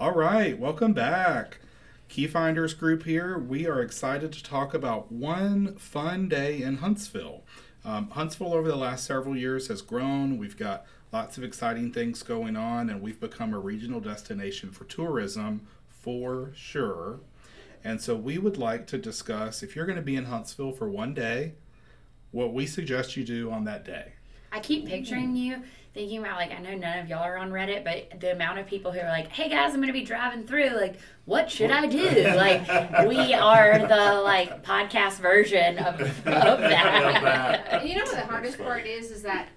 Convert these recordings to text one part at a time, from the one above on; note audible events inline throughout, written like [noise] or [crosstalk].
All right, welcome back. Keyfinders group here. We are excited to talk about one fun day in Huntsville. Um, Huntsville, over the last several years, has grown. We've got lots of exciting things going on, and we've become a regional destination for tourism for sure. And so, we would like to discuss if you're going to be in Huntsville for one day, what we suggest you do on that day. I keep picturing you thinking about like I know none of y'all are on Reddit, but the amount of people who are like, "Hey guys, I'm gonna be driving through. Like, what should I do?" Like, we are the like podcast version of, of [laughs] that. you know what the hardest part is? Is that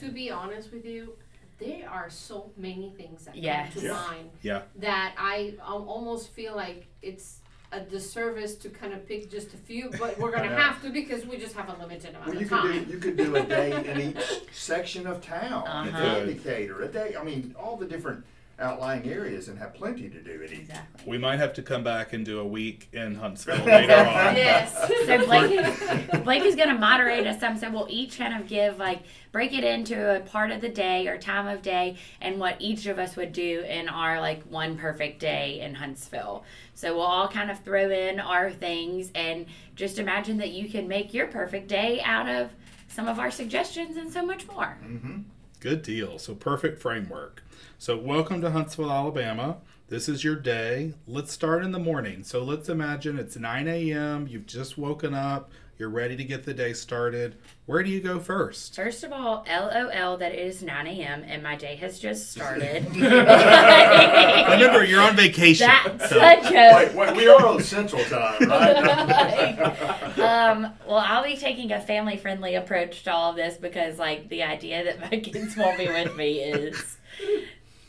to be honest with you, there are so many things that Yes. come to Yeah. mind Yeah. that I um, almost feel like it's a disservice to kind of pick just a few, but we're gonna Yeah. have to because we just have a limited amount Well, you of could time. do, you could do a day in [laughs] each section of town, Uh-huh. an indicator, a day, I mean, all the different outlying areas and have plenty to do at each. Exactly. We might have to come back and do a week in Huntsville [laughs] later on. Yes. [laughs] So Blake, [laughs] Blake is going to moderate us some, so we'll each kind of give like break it into a part of the day or time of day, and what each of us would do in our like one perfect day in Huntsville. So we'll all kind of throw in our things, and just imagine that you can make your perfect day out of some of our suggestions and so much more. Mm-hmm. Good deal. So perfect framework. So welcome to Huntsville, Alabama. This is your day. Let's start in the morning. So let's imagine it's 9 a.m. You've just woken up. You're ready to get the day started. Where do you go first? First of all, LOL that it is 9 a.m. and my day has just started. [laughs] [laughs] Remember, you're on vacation. That's so- a joke. Wait, wait, we are on Central Time, right? [laughs] um, well, I'll be taking a family friendly approach to all of this because, like, the idea that my kids won't be with me is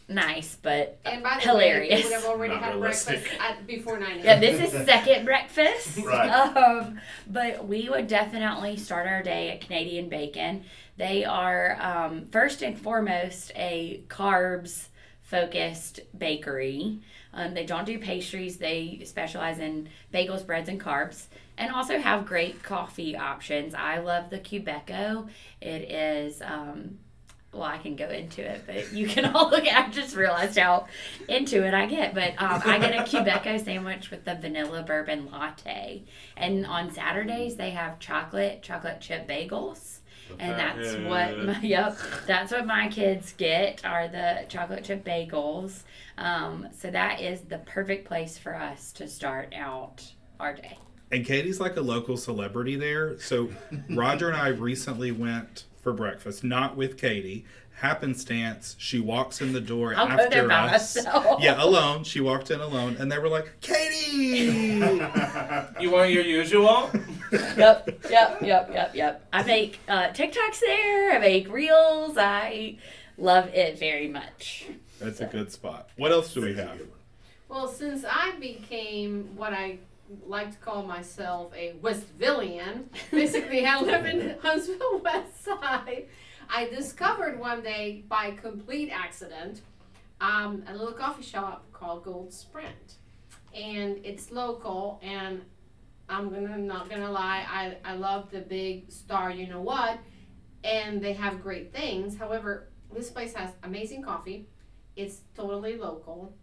nice, but And by the hilarious. we would have already Not had realistic. breakfast at, before 9 yeah, this is second breakfast. [laughs] Right. Um, but we would definitely start our day at Canadian Bacon. They are um, first and foremost a carbs focused bakery. Um, they don't do pastries. They specialize in bagels, breads, and carbs, and also have great coffee options. I love the Quebeco. It is. Um, well, I can go into it, but you can all look at. I just realized how into it I get. But um, I get a [laughs] Quebeco sandwich with the vanilla bourbon latte, and on Saturdays they have chocolate chocolate chip bagels. And that's what my, yep, that's what my kids get are the chocolate chip bagels. Um, so that is the perfect place for us to start out our day. And Katie's like a local celebrity there. So Roger and I recently went for breakfast, not with Katie. Happenstance, she walks in the door I'll go after there by us. myself. Yeah, alone. She walked in alone, and they were like, "Katie!" [laughs] You want your usual? yep, yep, yep, yep, yep. I make uh, TikToks there. I make reels. I love it very much. That's a good spot. What else do we have? Well, since I became what I like to call myself a Westvillian, basically I live in [laughs] Huntsville West Side. I discovered one day by complete accident um, a little coffee shop called Gold Sprint, and it's local. And I'm gonna not gonna lie, I I love the big star, you know what, and they have great things. However, this place has amazing coffee. It's totally local.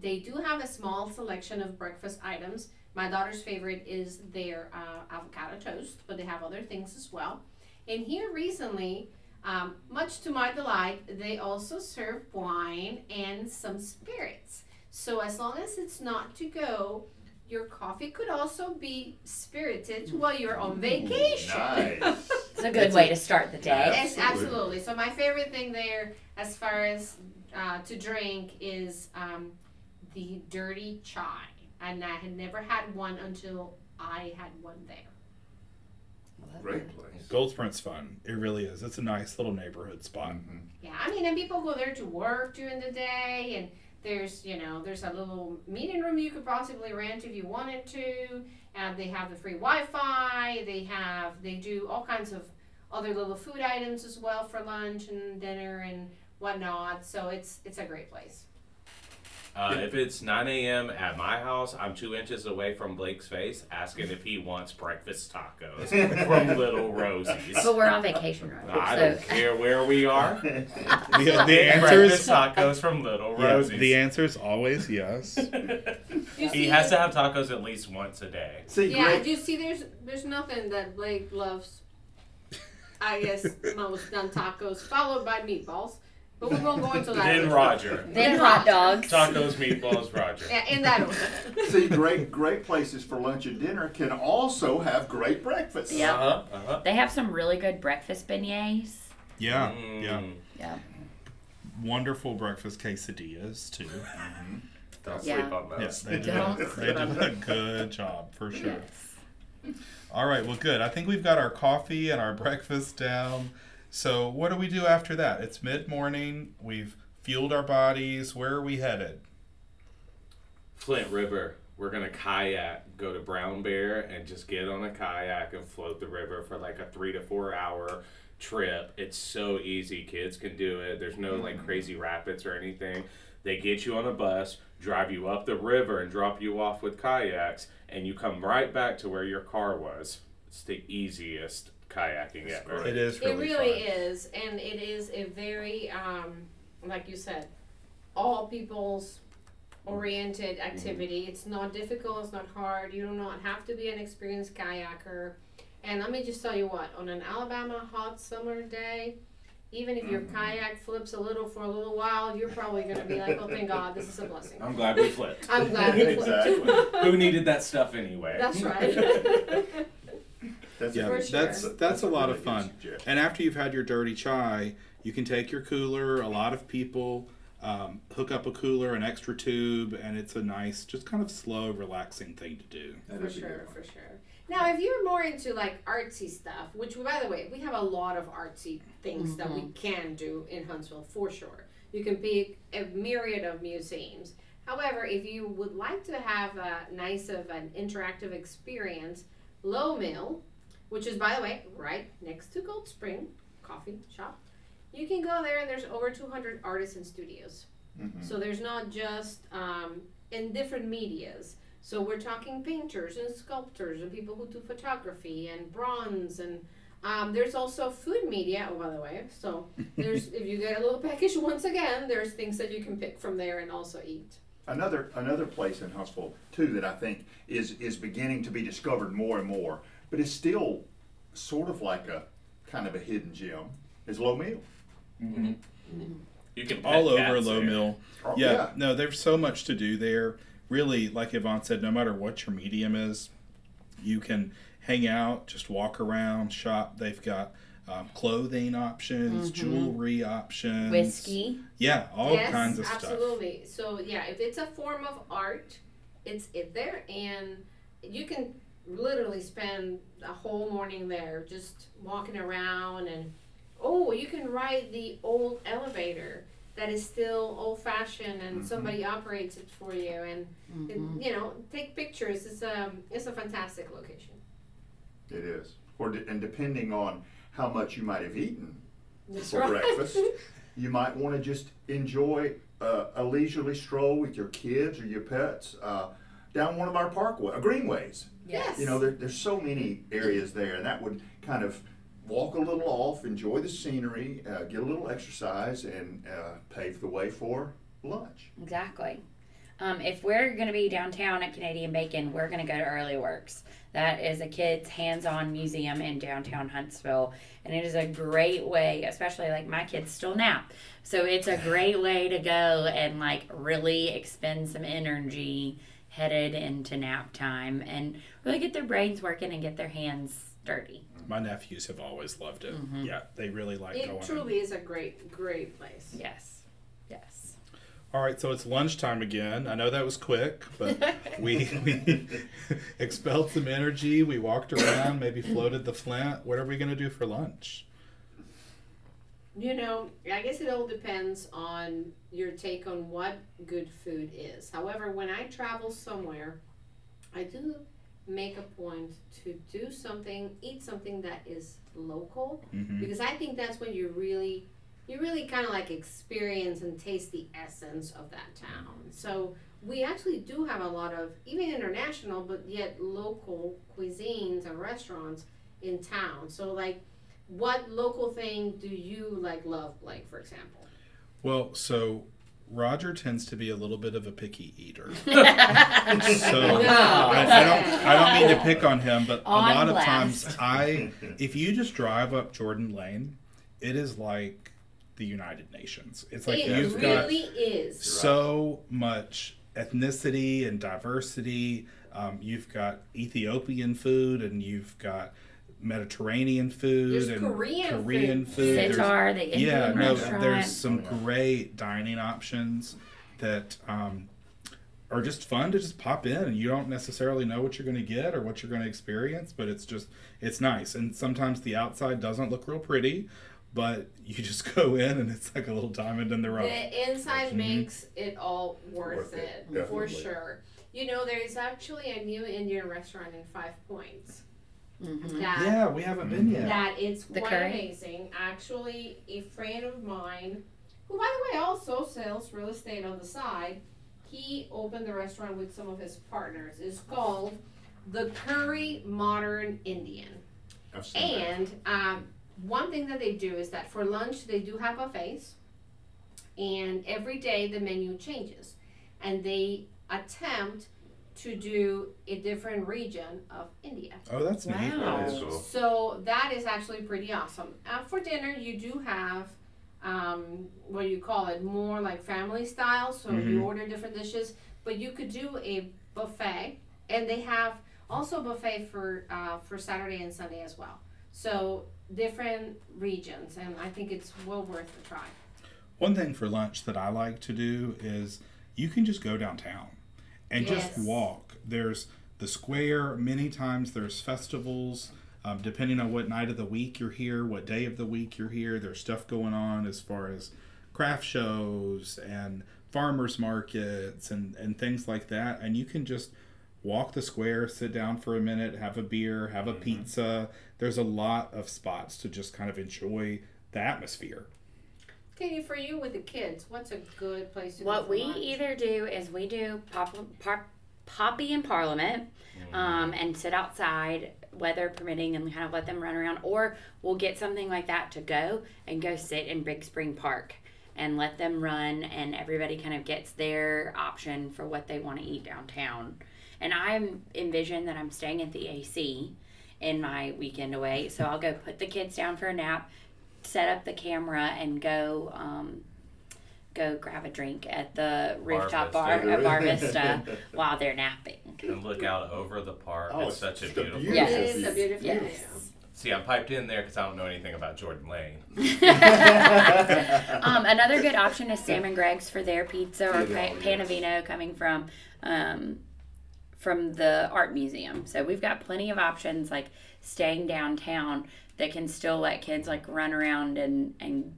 They do have a small selection of breakfast items. My daughter's favorite is their uh, avocado toast, but they have other things as well. And here recently, um, much to my delight, they also serve wine and some spirits. So as long as it's not to go, your coffee could also be spirited while you're on vacation. Nice. It's a good way to start the day. Yes, Absolutely. absolutely. So my favorite thing there, as far as uh, to drink, is um, the dirty chai, and I had never had one until I had one there. Great place. Gold Sprint's fun. It really is. It's a nice little neighborhood spot. Mhm. Yeah, I mean, and people go there to work during the day, and there's you know there's a little meeting room you could possibly rent if you wanted to, and they have the free Wi-Fi. They have they do all kinds of other little food items as well for lunch and dinner and whatnot. So it's it's a great place. Uh, if it's 9 a.m. at my house, I'm two inches away from Blake's face, asking if he wants breakfast tacos from [laughs] Little Rosie's. But we're on vacation, right? I so don't care where we are. [laughs] The, the answer breakfast is tacos from Little yeah, Rosie's. the answer is always yes. [laughs] You he has to have tacos at least once a day. See, Yeah, great, you see, there's there's nothing that Blake loves. I guess most than tacos, followed by meatballs. But we won't go into that. Then Roger. then hot dogs. Tacos, meatballs, Roger. Yeah, in that order. see, great, great places for lunch and dinner can also have great breakfast. Yeah. Uh huh. Uh huh. They have some really good breakfast beignets. Yeah, Mm. yeah. Yeah. Wonderful breakfast quesadillas too. [laughs] Don't Yeah. sleep on Yes, they do. Don't They do a good job for sure. All right, well, good. I think we've got our coffee and our breakfast down. So, what do we do after that? It's mid morning. We've fueled our bodies. Where are we headed? Flint River. We're gonna kayak, go to Brown Bear, and just get on a kayak and float the river for like a three to four hour trip. It's so easy. Kids can do it. There's no like mm-hmm. crazy rapids or anything. They get you on a bus, drive you up the river, and drop you off with kayaks, and you come right back to where your car was. It's the easiest kayaking ever. It is really, it really fun. is, and it is a very, um, like you said, all people's oriented activity. It's not difficult. It's not hard. You do not have to be an experienced kayaker. And let me just tell you what, on an Alabama hot summer day, even if your kayak flips a little for a little while, you're probably going to be like, oh, thank God, this is a blessing. I'm glad we flipped. I'm glad we [laughs] Exactly. flipped. [laughs] Who needed that stuff anyway? That's right. [laughs] That's Yeah, For sure. that's that's a lot of fun. And after you've had your dirty chai, you can take your cooler. A lot of people um, hook up a cooler, an extra tube, and it's a nice, just kind of slow, relaxing thing to do. That for is a good sure, for sure. Now, if you're more into like artsy stuff, which by the way, we have a lot of artsy things that we can do in Huntsville for sure. You can pick a myriad of museums. However, if you would like to have a nice of an interactive experience, Lowe Mill, which is by the way right next to Gold Sprint Coffee Shop, you can go there and there's over 200 artists and studios. Mhm. So there's not just um, in different medias. So we're talking painters and sculptors and people who do photography and bronze and um, there's also food media. Oh, by the way, so [laughs] there's if you get a little package once again, there's things that you can pick from there and also eat. Another another place in Huntsville too that I think is is beginning to be discovered more and more, but it's still sort of like a kind of a hidden gem is Lowe Mill. Mm-hmm. Mm-hmm. You can All over cats Low there. Mill. Oh, Yeah, no, there's so much to do there. Really, like Ivonne said, no matter what your medium is, you can hang out, just walk around, shop. They've got um, clothing options, mm-hmm. jewelry options, Whiskey. Yeah, all yes, kinds of stuff. absolutely. So yeah, if it's a form of art, it's it there, and you can literally spend a whole morning there just walking around and oh, you can ride the old elevator that is still old fashioned and somebody operates it for you and and, you know take pictures. It's a it's a fantastic location. It is. Or de- and depending on how much you might have eaten That's for right. breakfast, [laughs] you might want to just enjoy uh, a leisurely stroll with your kids or your pets uh, down one of our parkway, uh, greenways. Yes. You know, there, there's so many areas there, and that would kind of walk a little off, enjoy the scenery, uh, get a little exercise, and uh, pave the way for lunch. Exactly. Um, if we're going to be downtown at Canadian Bacon, we're going to go to Early Works. That is a kids' hands on museum in downtown Huntsville. And it is a great way, especially like my kids still nap. So it's a great way to go and like really expend some energy headed into nap time and really get their brains working and get their hands dirty. My nephews have always loved it. Mm-hmm. Yeah, they really like going. It truly is a great, great place. Yes. Yes. All right, so it's lunchtime again. I know that was quick, but [laughs] we, we [laughs] expelled some energy. We walked around, maybe floated the Flint. What are we going to do for lunch? You know, I guess it all depends on your take on what good food is. However, when I travel somewhere, I do make a point to do something, eat something that is local, Mhm. because I think that's when you really you really kind of like experience and taste the essence of that town. So we actually do have a lot of even international, but yet local cuisines and restaurants in town. So like, what local thing do you like love, Blake, for example? Well, so Roger tends to be a little bit of a picky eater. [laughs] so I, I don't I don't mean to pick on him, but On a lot of times [laughs] I if you just drive up Jordan Lane, it is like the United Nations. It's like it you've got is. so much ethnicity and diversity. Um, you've got Ethiopian food and you've got Mediterranean food There's and Korean Korean food. food. There's- Sitar, the Indian yeah, no, restaurant. there's some great dining options that um, are just fun to just pop in, and you don't necessarily know what you're going to get or what you're going to experience, but it's just it's nice. And sometimes the outside doesn't look real pretty, but you [laughs] just go in and it's like a little diamond in the rough. The inside Mhm. makes it all worth, Worth it, it, for sure. You know, there is actually a new Indian restaurant in Five Points. Mhm. That Yeah, we haven't been yet. that it's The quite curry? amazing. Actually, a friend of mine, who by the way also sells real estate on the side, he opened the restaurant with some of his partners. It's called the Curry Modern Indian. I've seen that. And um, one thing that they do is that for lunch they do have buffets, and every day the menu changes, and they attempt to do a different region of India. Oh, that's neat. Wow. That is cool. So that is actually pretty awesome. Uh, for dinner, you do have um, what do you call it? More like family style. So you Mhm. order different dishes, but you could do a buffet, and they have also a buffet for uh, for Saturday and Sunday as well. So different regions, and I think it's well worth the try. One thing for lunch that I like to do is you can just go downtown and Yes. just walk. There's the square. Many times there's festivals. Um, depending on what night of the week you're here, what day of the week you're here, there's stuff going on as far as craft shows and farmers markets and, and things like that. And you can just walk the square, sit down for a minute, have a beer, have a pizza. There's a lot of spots to just kind of enjoy the atmosphere. Katie, for you with the kids, what's a good place to go What for we lunch? either do is we do pop, pop, Poppy in Parliament um, and sit outside, weather permitting, and kind of let them run around. Or we'll get something like that to go and go sit in Big Spring Park and let them run, and everybody kind of gets their option for what they want to eat downtown. And I envision that I'm staying at the AC in my weekend away, so I'll go put the kids down for a nap, set up the camera, and go. Um, Go grab a drink at the rooftop bar Vista. at Bar [laughs] Vista while they're napping. and look out over the park. Oh, it's it's such a just a beautiful. Yes. It is a beautiful Yes. view. See, I'm piped in there because I don't know anything about Jordan Lane. [laughs] [laughs] um, another good option is Sam and Greg's for their pizza or pa- Panavino coming from um, from the art museum. So we've got plenty of options like staying downtown that can still let kids like run around and and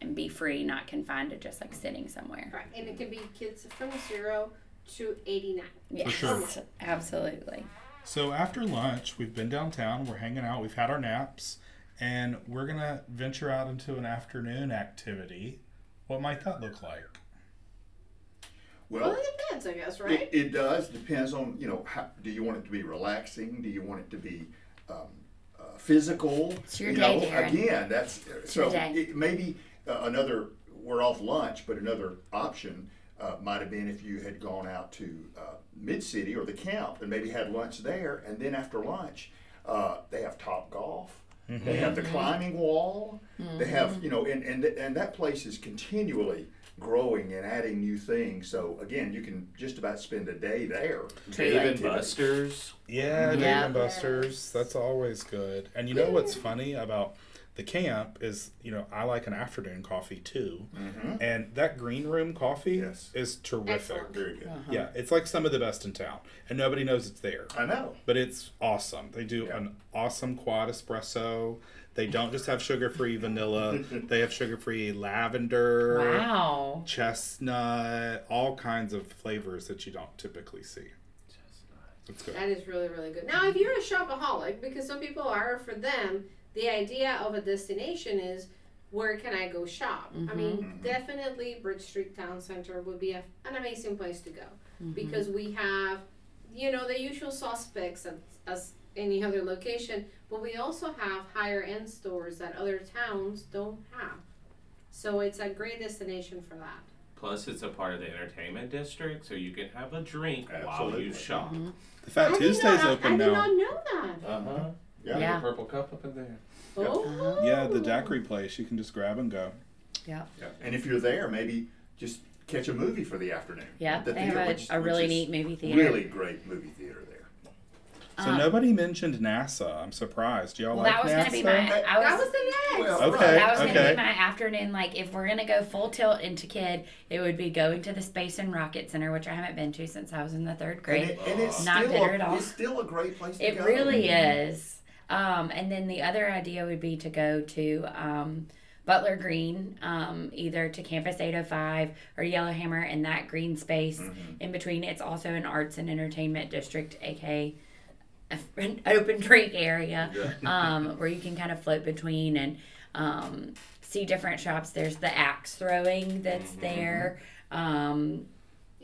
and be free, not confined to just like sitting somewhere. Right, and it can be kids from zero to eighty-nine. Yes, sure. absolutely. So after lunch, we've been downtown, we're hanging out, we've had our naps, and we're gonna venture out into an afternoon activity. What might that look like? Well, Well, it depends, I guess, right? it does, depends on, you know, how, do you want it to be relaxing? Do you want it to be, um, uh, physical? It's your You day, know, Darin. Again, that's, so your day. it, maybe uh, another, we're off lunch, but another option uh, might have been if you had gone out to uh, Mid-City or the Camp and maybe had lunch there, and then after lunch, uh, they have Top Golf. Mm-hmm. They have the mm-hmm. climbing wall. They have, mm-hmm. you know, and, and, and that place is continually growing and adding new things. So again, you can just about spend a day there. Truly. Dave and Buster's. Yeah, Dave and Buster's. That's always good. And you know what's funny about the camp is, you know, I like an afternoon coffee too. Mhm. And that green room coffee Yes. is terrific. Excellent. Very good. Yeah, it's like some of the best in town, and nobody knows it's there. I know. But it's awesome. They do Yeah. an awesome quad espresso. They don't just have sugar-free vanilla. [laughs] they have sugar-free lavender, Wow. chestnut, all kinds of flavors that you don't typically see. It's good. That is really, really good. Now, if you're a shopaholic, because some people are, for them, the idea of a destination is where can I go shop? I Mm-hmm. mean, definitely Bridge Street Town Center would be a, an amazing place to go Mm-hmm. because we have, you know, the usual suspects as, as any other location, but we also have higher end stores that other towns don't have. So it's a great destination for that. Plus, it's a part of the entertainment district, so you can have a drink while you shop. The Fat I did Tuesday's not, open I now. did not know that. Uh huh. Yeah. Yeah. Purple cup up in there. Oh. Yeah, the daiquiri place. You can just grab and go. Yeah. yeah. And if you're there, maybe just catch a movie for the afternoon. Yeah, The they theater, have a, which- a really neat movie theater. Really great movie theater there. So Um, nobody mentioned NASA. I'm surprised. Y'all Well, like that was NASA? gonna be my. I That was. was the next. Well, Okay, That was okay. gonna be my afternoon. Like, if we're gonna go full tilt into kid, it would be going to the Space and Rocket Center, which I haven't been to since I was in the third And, grade. it, and it's Not still bitter a, at all. It's still a great place to It go. really is. Um, and then the other idea would be to go to um, Butler Green, um, either to Campus 805 or Yellowhammer in that green space Mm-hmm. in between. It's also an arts and entertainment district, aka an [laughs] open drink area um, where you can kind of float between and um, see different shops. There's the axe throwing that's Mm-hmm. there. Um,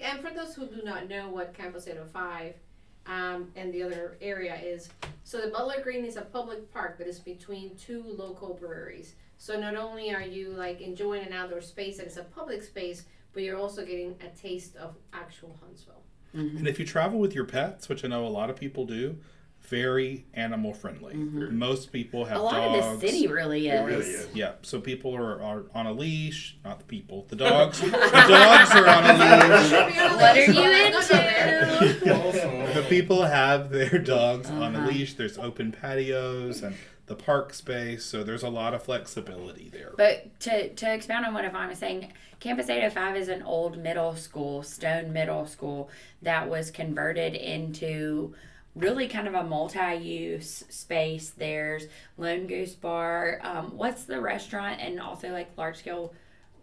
And for those who do not know what Campus 805 um, and the other area is, so the Butler Green is a public park that is between two local breweries. So not only are you like enjoying an outdoor space that is a public space, but you're also getting a taste of actual Huntsville. And if you travel with your pets, which I know a lot of people do, very animal friendly. Most people have a lot dogs. of the city really is. It really is. Yeah, so people are, are on a leash. Not the people. The dogs. the dogs are on a [laughs] leash. What are you into? [laughs] The people have their dogs on a Uh-huh. leash. There's open patios and the park space, so there's a lot of flexibility there. But to, to expound on what Ivonne was saying, Campus 805 is an old middle school, stone middle school, that was converted into really kind of a multi use space. There's Lone Goose Bar. Um, what's the restaurant? And also like large scale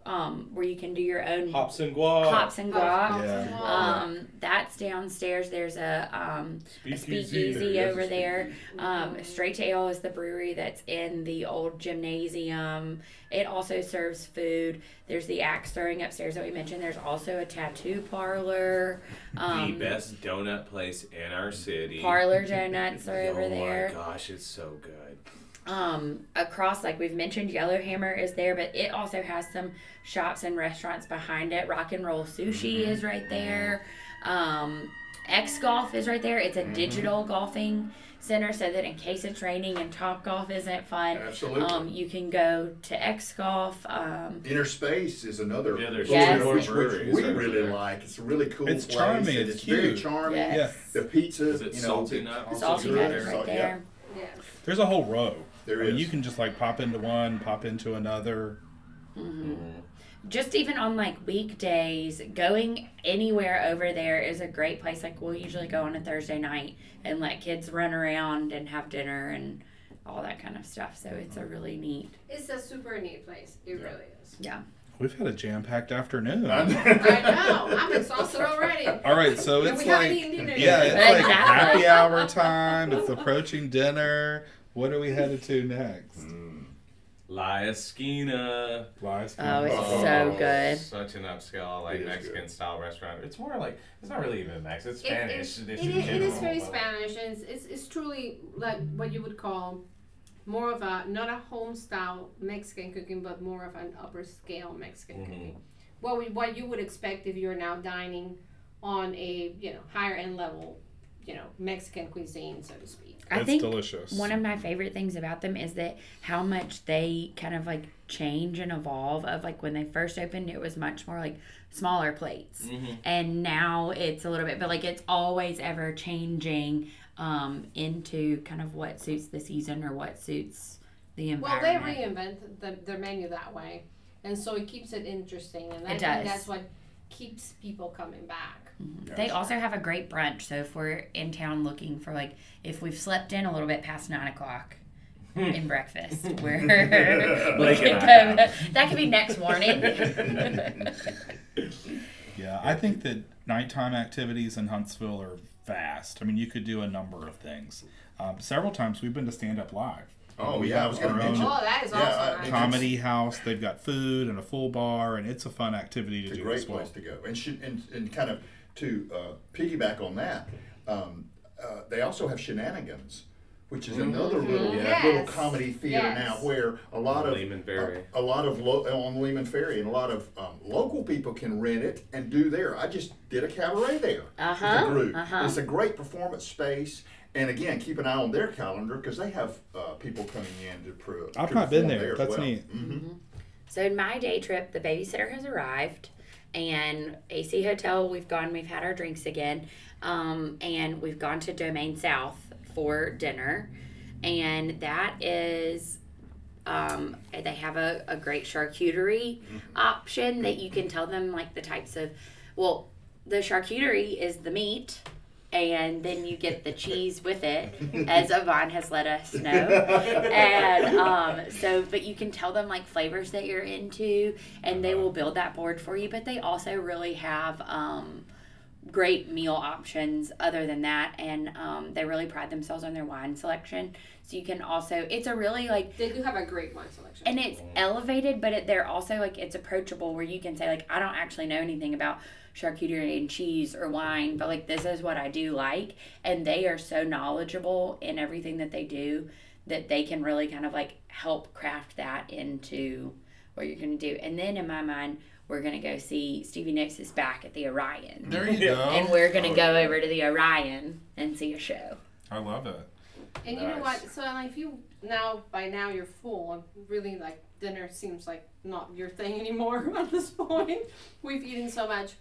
um, where you can do your own Hops and guac. hops and guac. Yeah. Um, that's downstairs. There's a um, a speakeasy There is a over there. Um, Straight to Ale is the brewery that's in the old gymnasium. It also serves food. There's the axe throwing upstairs that we mentioned. There's also a tattoo parlor. Um, the best donut place in our city. Parlor [laughs] donuts are over oh there. my gosh, it's so good. Um, across, like we've mentioned, Yellowhammer is there, but it also has some shops and restaurants behind it. Rock and Roll Sushi is right there. Um, X Golf is right there. It's a digital golfing center, so that in case it's raining and Top Golf isn't fun, Absolutely. um, you can go to X Golf. Um, Inner Space is another Yeah, there's Yes. which, which we really there. like. It's a really cool It's place. charming, and it's It's very charming. yes. The pizza, Is it you know, salty the- nut? Also Salty good Nut there? is right Salt- yeah. there. There's a whole row. There I mean, is. You can just like pop into one, pop into another. Mm-hmm. just even on like weekdays, going anywhere over there is a great place. Like we'll usually go on a Thursday night and let kids run around and have dinner and all that kind of stuff. So it's a really neat. It's a super neat place. It really is. Yeah. We've had a jam-packed afternoon. I know. I'm exhausted already. All right, so it's we like yeah, it's like happy hour time. It's approaching dinner. What are we headed to next? La Esquina. Lies. Oh, it's Oh, so good. Such an upscale, like It is Mexican style restaurant. It's more like it's not really even Mexican. It's Spanish. it- dish it in is- it is very but, like, Spanish, and it's, it's, it's truly like what you would call more of a not a home style Mexican cooking, but more of an upper scale Mexican Mhm. cooking. What we, what you would expect if you're now dining on a you know higher end level, you know Mexican cuisine, so to speak. I It's think delicious. one of my favorite things about them is that how much they kind of like change and evolve. Of like when they first opened, it was much more like smaller plates, Mhm. and now it's a little bit, but like it's always ever changing um, into kind of what suits the season or what suits the environment. Well, they reinvent the, their menu that way, and so it keeps it interesting, and I It think that's what keeps people coming back. Mm-hmm. They also have a great brunch. So if we're in town looking for like if we've slept in a little bit past nine o'clock hmm. in breakfast, [laughs] where we Like [laughs] can um, go. That could be next morning. [laughs] Yeah, I think that nighttime activities in Huntsville are vast. I mean, you could do a number of things. Um, several times we've been to Stand Up Live Oh, We yeah, I have was going to mention. Oh, that is Yeah, awesome. I- right? Com- comedy house. They've got food and a full bar, and it's a fun activity to It's a do great as well. place to go. And, should, and, and kind of to uh, piggyback on that, um, uh, they also have Shenanigans, which is another little Yes. little comedy theater Yes. now where a lot of Leeman Ferry. A, a lot of lo- on Leeman Ferry and a lot of um, local people can rent it and do there. I just did a cabaret there Uh-huh, with a group. uh-huh. It's a great performance space. And again, keep an eye on their calendar because they have uh, people coming in to pro. I've not been perform there. That's well. neat. Mhm. So in my day trip, the babysitter has arrived, and AC Hotel. We've gone. We've had our drinks again, um, and we've gone to Domain South for dinner, and that is. Um, they have a, a great charcuterie option that you can tell them like the types of well the charcuterie is the meat and then you get the [laughs] cheese with it as Ivonne has let us know. [laughs] And um, so but you can tell them like flavors that you're into and they will build that board for you but they also really have um, great meal options other than that and um, they really pride themselves on their wine selection. So you can also it's a really like They do have a great wine selection. and it's elevated but it, they're also like it's approachable where you can say like i don't actually know anything about charcuterie and cheese or wine but like this is what i do like and they are so knowledgeable in everything that they do that they can really kind of like help craft that into what you're going to do. And then in my mind we're going to go see stevie nicks is back at the orion There you go. and we're going to Oh, go yeah. over to the orion and see a show I love it. And you know what? So like if you now by now you're full and really like dinner seems like not your thing [laughs] anymore at this point. We've eaten so much.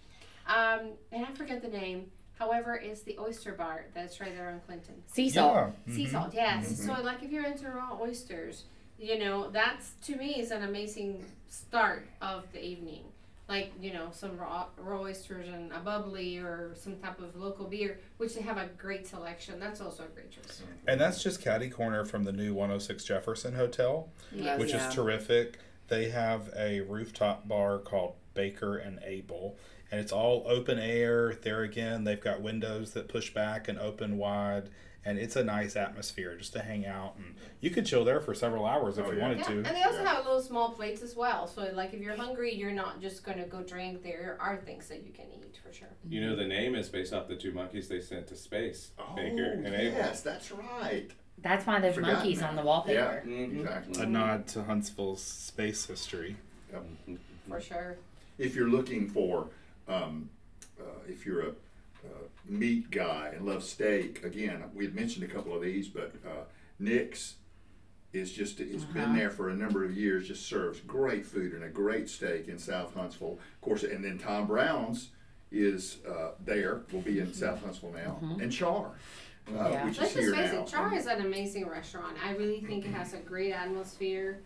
Um, and I forget the name. However, it's the oyster bar that's right there on Clinton. sea salt Yeah. Sea Mhm. salt, yes. Mhm. So like if you're into raw oysters, you know, that's to me is an amazing start of the evening. Like, you know, some raw raw oysters and a bubbly or some type of local beer, which they have a great selection. That's also a great choice. And that's just caddy corner from the new 106 Jefferson Hotel, Yes. which Yeah. is terrific. They have a rooftop bar called Baker and Able, and it's all open air. There again, they've got windows that push back and open wide, and it's a nice atmosphere just to hang out. And you could chill there for several hours if Oh, you yeah. wanted Yeah, to. and they also Yeah. have little small plates as well. So like if you're hungry, you're not just gonna go drink. There are things that you can eat for sure. You know the name is based off the two monkeys they sent to space, Oh, Baker and Able. yes, that's right. that's why there's Forgotten monkeys that. on the wallpaper Yeah, Mhm. exactly. A nod to Huntsville's space history. For sure. If you're looking for, um, uh, if you're a uh, meat guy and love steak, again, we had mentioned a couple of these, but uh, Nick's is just, it's been Uh-huh. there for a number of years, just serves great food and a great steak in South Huntsville. Of course, and then Tom Brown's is uh, there, will be in South Huntsville now, and Char, uh, Yeah. Let's just here face now. it, Char is an amazing restaurant. I really think it has a great atmosphere.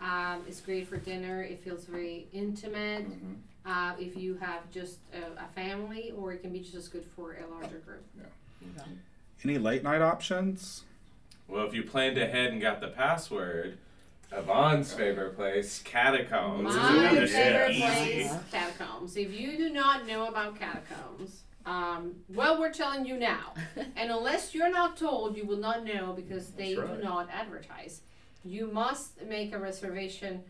Um, it's great for dinner. It feels very intimate. Mhm. Uh, if you have just a, a family, or it can be just as good for a larger group. Yeah. Any late night options? Well, if you planned ahead and got the password, Ivonne's favorite place, Catacombs. My favorite easy. place, catacombs. If you do not know about catacombs, um, well, we're telling you now. [laughs] and unless you're not told, you will not know because they right. do not advertise. You must make a reservation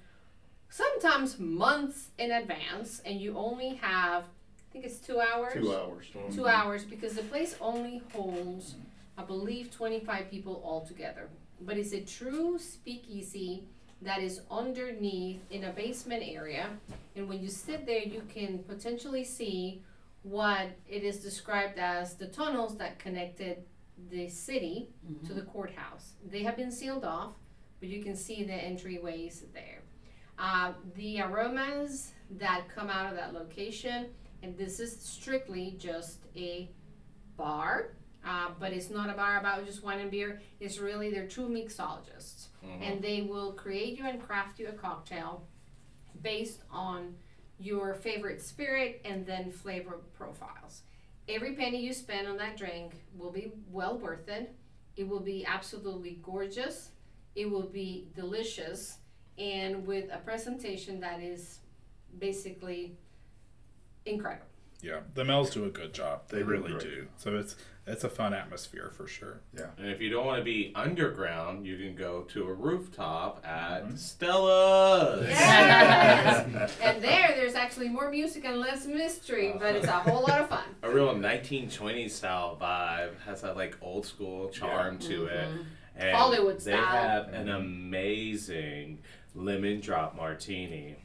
sometimes months in advance, and you only have, I think it's two hours. Two hours. Two hours because the place only holds, I believe, 25 people altogether. But it's a true speakeasy that is underneath in a basement area. And when you sit there, you can potentially see what it is described as the tunnels that connected the city to mm-hmm. the courthouse. They have been sealed off, but you can see the entryways there. Uh, the aromas that come out of that location, and this is strictly just a bar, uh, but it's not a bar about just wine and beer. It's really they're true mixologists, Mhm. and they will create you and craft you a cocktail based on your favorite spirit and then flavor profiles. Every penny you spend on that drink will be well worth it. It will be absolutely gorgeous. It will be delicious and with a presentation that is basically incredible. Yeah, the males do a good job. They, They really great. do. So it's it's a fun atmosphere for sure. Yeah. And if you don't want to be underground, you can go to a rooftop at Mm-hmm. Stella's. Yes. [laughs] and there, there's actually more music and less mystery, but it's a whole lot of fun. A real 1920s style vibe has that like old school charm to it. And Hollywood style. they style. have an amazing lemon drop martini.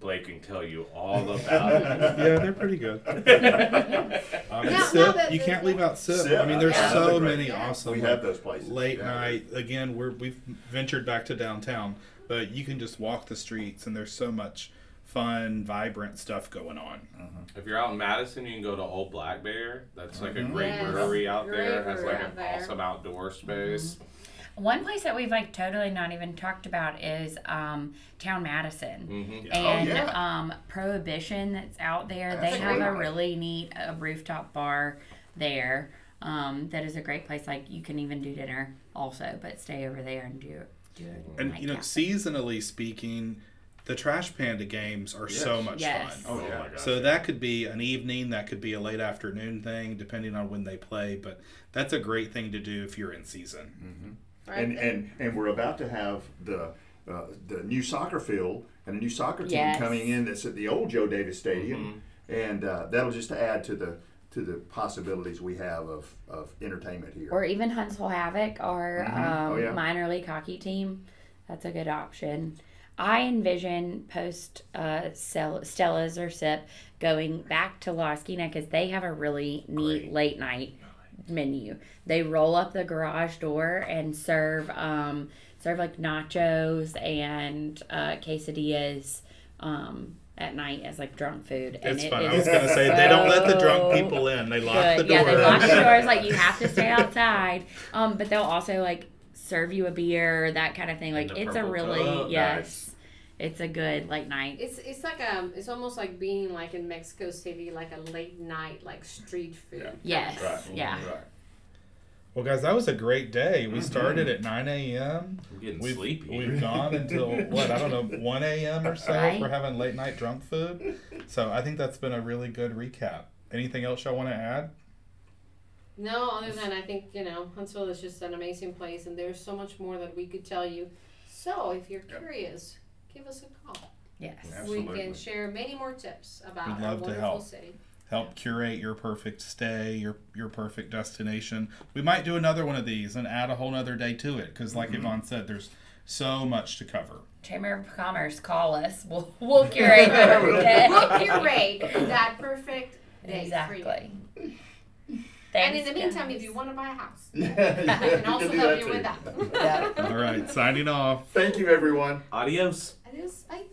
Blake can tell you all [laughs] about it. Yeah, they're pretty good. Um, Now- now sip, that you can't leave out sip. Sip, I mean, there's yeah. so Another many yeah. awesome we like, have those places. late Yeah. night. Again, we're we've ventured back to downtown, but you can just walk the streets, and there's so much fun, vibrant stuff going on. If you're out in Madison, you can go to Old Black Bear. That's like a Mhm. great Yes. brewery out Great there. Has like an there. awesome outdoor space. One place that we've like totally not even talked about is um, Town Madison. Mm-hmm. Yeah. And Oh, yeah. um, Prohibition that's out there. That's they a have a one. really neat uh, rooftop bar there. Um, that is a great place. Like you can even do dinner also, but stay over there and do do it. And you know, seasonally speaking, the Trash Panda games are so much Yes. fun. Oh, yeah. my gosh. So that could be an evening, that could be a late afternoon thing, depending on when they play. But that's a great thing to do if you're in season. Right? And, and and we're about to have the uh, the new soccer field and a new soccer team Yes. coming in that's at the old Joe Davis Stadium, and uh, that'll just add to the to the possibilities we have of, of entertainment here. or even Huntsville Havoc, our Mhm. um, Oh, yeah. minor league hockey team. That's a good option. I envision post uh, Stella's or SIP going back to La Esquina because they have a really neat Great. late night menu. They roll up the garage door and serve um, serve like nachos and uh, quesadillas um, at night as like drunk food. And It's it fun. I was gonna say they don't let the drunk people in. They lock good. the Yeah, they lock the doors. Like you have to stay [laughs] outside. Um, but they'll also like serve you a beer, that kind of thing. Like it's a really cup. yes, it's a good like night. It's it's like um it's almost like being like in Mexico City, like a late night like street food. Yes, Right. yeah. Right. Well, guys, that was a great day. Mm-hmm. We started at 9 a.m. I'm getting We've, sleepy. we've gone until what I don't know [laughs] 1 a.m. or so Right. for having late night drunk food. So I think that's been a really good recap. Anything else y'all want to add? No, other than I think you know Huntsville is just an amazing place, and there's so much more that we could tell you. So if you're Yep. curious, give us a call. Yes. Absolutely. We can share many more tips about We'd our love to wonderful help. city. Help curate your perfect stay, your your perfect destination. We might do another one of these and add a whole nother day to it because, like mm-hmm. Ivonne said, there's so much to cover. Chamber of Commerce, call us. We'll we'll curate the perfect day. We'll curate that perfect day for you. Exactly. And in the meantime, guys. if you want to buy a house, [laughs] Yeah, we can also do help that you too. with that. Yeah. All right, signing off. Thank you, everyone. Adios. I